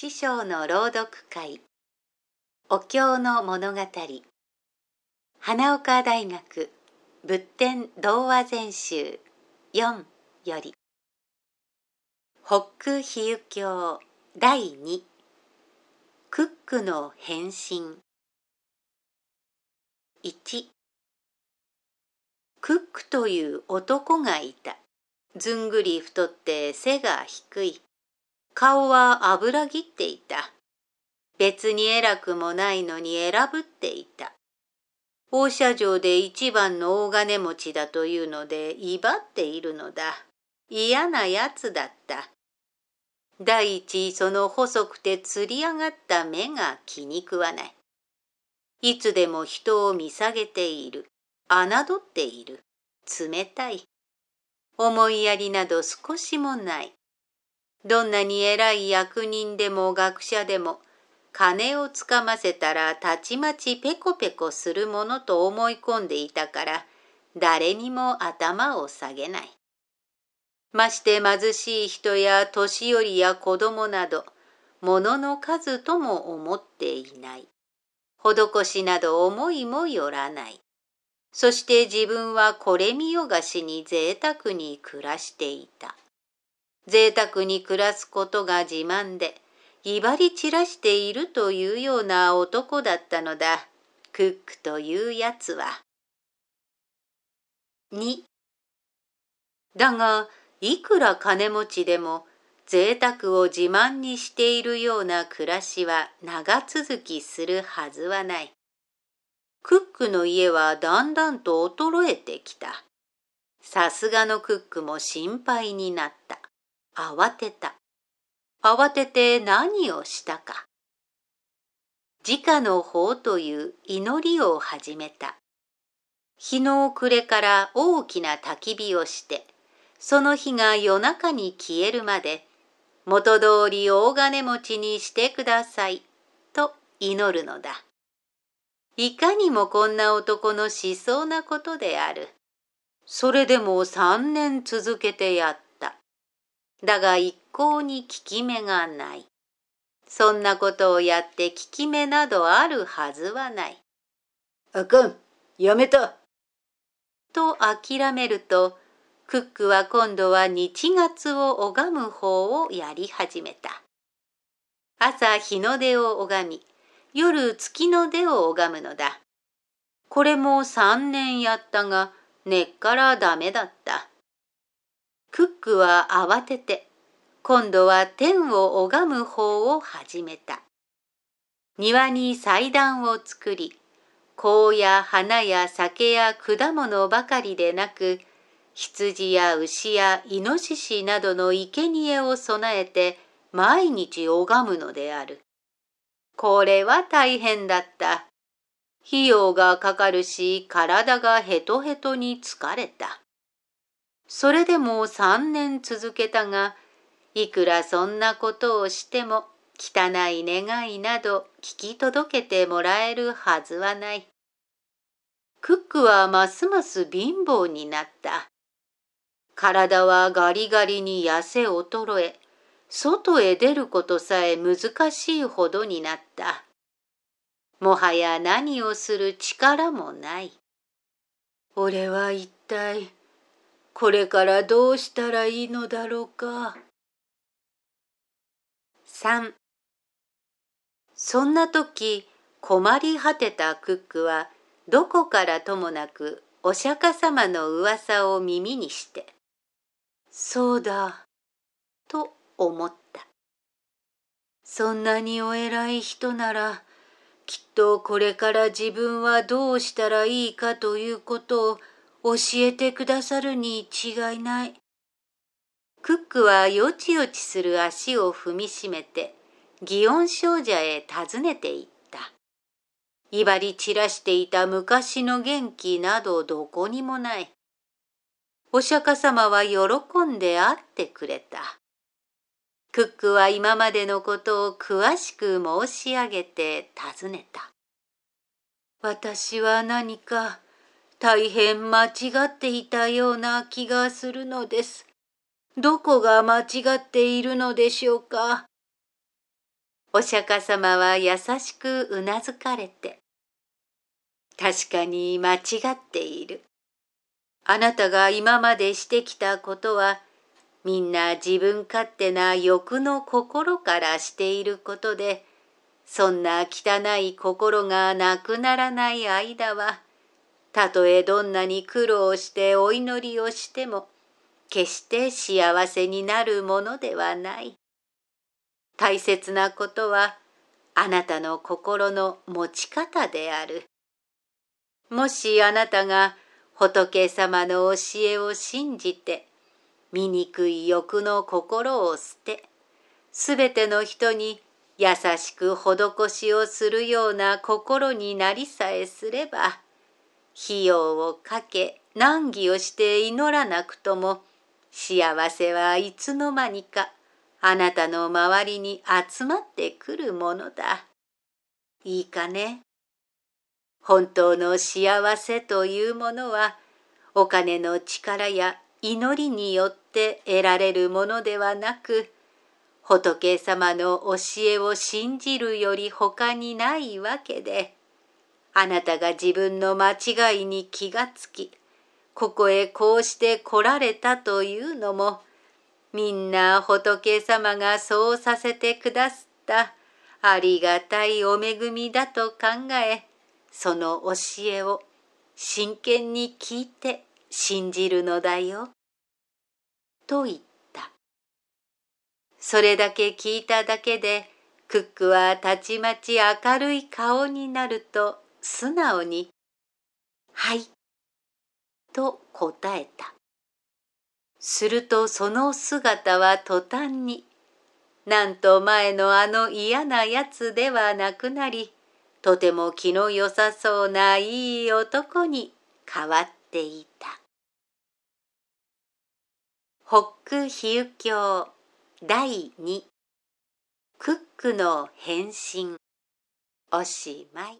知章の朗読会。お経の物語。花岡大学。仏典童話全集。4より。北空比喩経第2クックの変身。1クックという男がいた。ずんぐり太って背が低い。顔は油ぎっていた。別に偉くもないのに選ぶっていた。放射状で一番の大金持ちだというので威張っているのだ。嫌なやつだった。第一、その細くてつり上がった目が気に食わない。いつでも人を見下げている。侮っている。冷たい。思いやりなど少しもない。どんなに偉い役人でも学者でも金をつかませたらたちまちペコペコするものと思い込んでいたから誰にも頭を下げない。まして貧しい人や年寄りや子供など物の数とも思っていない。施しなど思いもよらない。そして自分はこれ見よがしに贅沢に暮らしていた。贅沢に暮らすことが自慢で、威張り散らしているというような男だったのだ、クックというやつは。2だが、いくら金持ちでも、贅沢を自慢にしているような暮らしは長続きするはずはない。クックの家はだんだんと衰えてきた。さすがのクックも心配になった。慌てた。慌てて何をしたか。自家の法という祈りを始めた。日の暮れから大きな焚き火をして、その火が夜中に消えるまで、元通り大金持ちにしてください、と祈るのだ。いかにもこんな男のしそうなことである。それでも三年続けてやった。だが一向に効き目がない。そんなことをやって効き目などあるはずはない。あかん、やめた。と諦めると、クックは今度は日月を拝む方をやり始めた。朝日の出を拝み、夜月の出を拝むのだ。これも三年やったが、根っからダメだった。クックは慌てて、今度は天を拝む方を始めた。庭に祭壇を作り、香や花や酒や果物ばかりでなく、羊や牛やイノシシなどの生贄を備えて毎日拝むのである。これは大変だった。費用がかかるし、体がヘトヘトに疲れた。それでも三年続けたが、いくらそんなことをしても汚い願いなど聞き届けてもらえるはずはない。クックはますます貧乏になった。体はガリガリに痩せ衰え、外へ出ることさえ難しいほどになった。もはや何をする力もない。俺は一体これからどうしたらいいのだろうか？3そんな時困り果てたクックはどこからともなくお釈迦様の噂を耳にして「そうだ」と思った。そんなにお偉い人ならきっとこれから自分はどうしたらいいかということを教えてくださるに違いない。クックはよちよちする足を踏みしめて、祇園少女へ訪ねて行った。威張り散らしていた昔の元気などどこにもない。お釈迦様は喜んで会ってくれた。クックは今までのことを詳しく申し上げて尋ねた。私は何か大変間違っていたような気がするのです。どこが間違っているのでしょうか？お釈迦様は優しくうなずかれて、確かに間違っている。あなたが今までしてきたことは、みんな自分勝手な欲の心からしていることで、そんな汚い心がなくならない間は、たとえどんなに苦労してお祈りをしても、決して幸せになるものではない。大切なことは、あなたの心の持ち方である。もしあなたが仏様の教えを信じて、醜い欲の心を捨て、すべての人に優しく施しをするような心になりさえすれば、費用をかけ難儀をして祈らなくとも、幸せはいつの間にかあなたの周りに集まってくるものだ。いいかね？本当の幸せというものはお金の力や祈りによって得られるものではなく仏様の教えを信じるより他にないわけであなたが自分の間違いに気がつきここへこうして来られたというのもみんな仏様がそうさせてくだすったありがたいお恵みだと考えその教えを真剣に聞いて信じるのだよ。と言った。それだけ聞いただけでクックはたちまち明るい顔になると素直に「はい」と答えた。するとその姿は途端になんと前のあの嫌なやつではなくなりとても気のよさそうないい男に変わっていた。北区比喩教第2クックの変身おしまい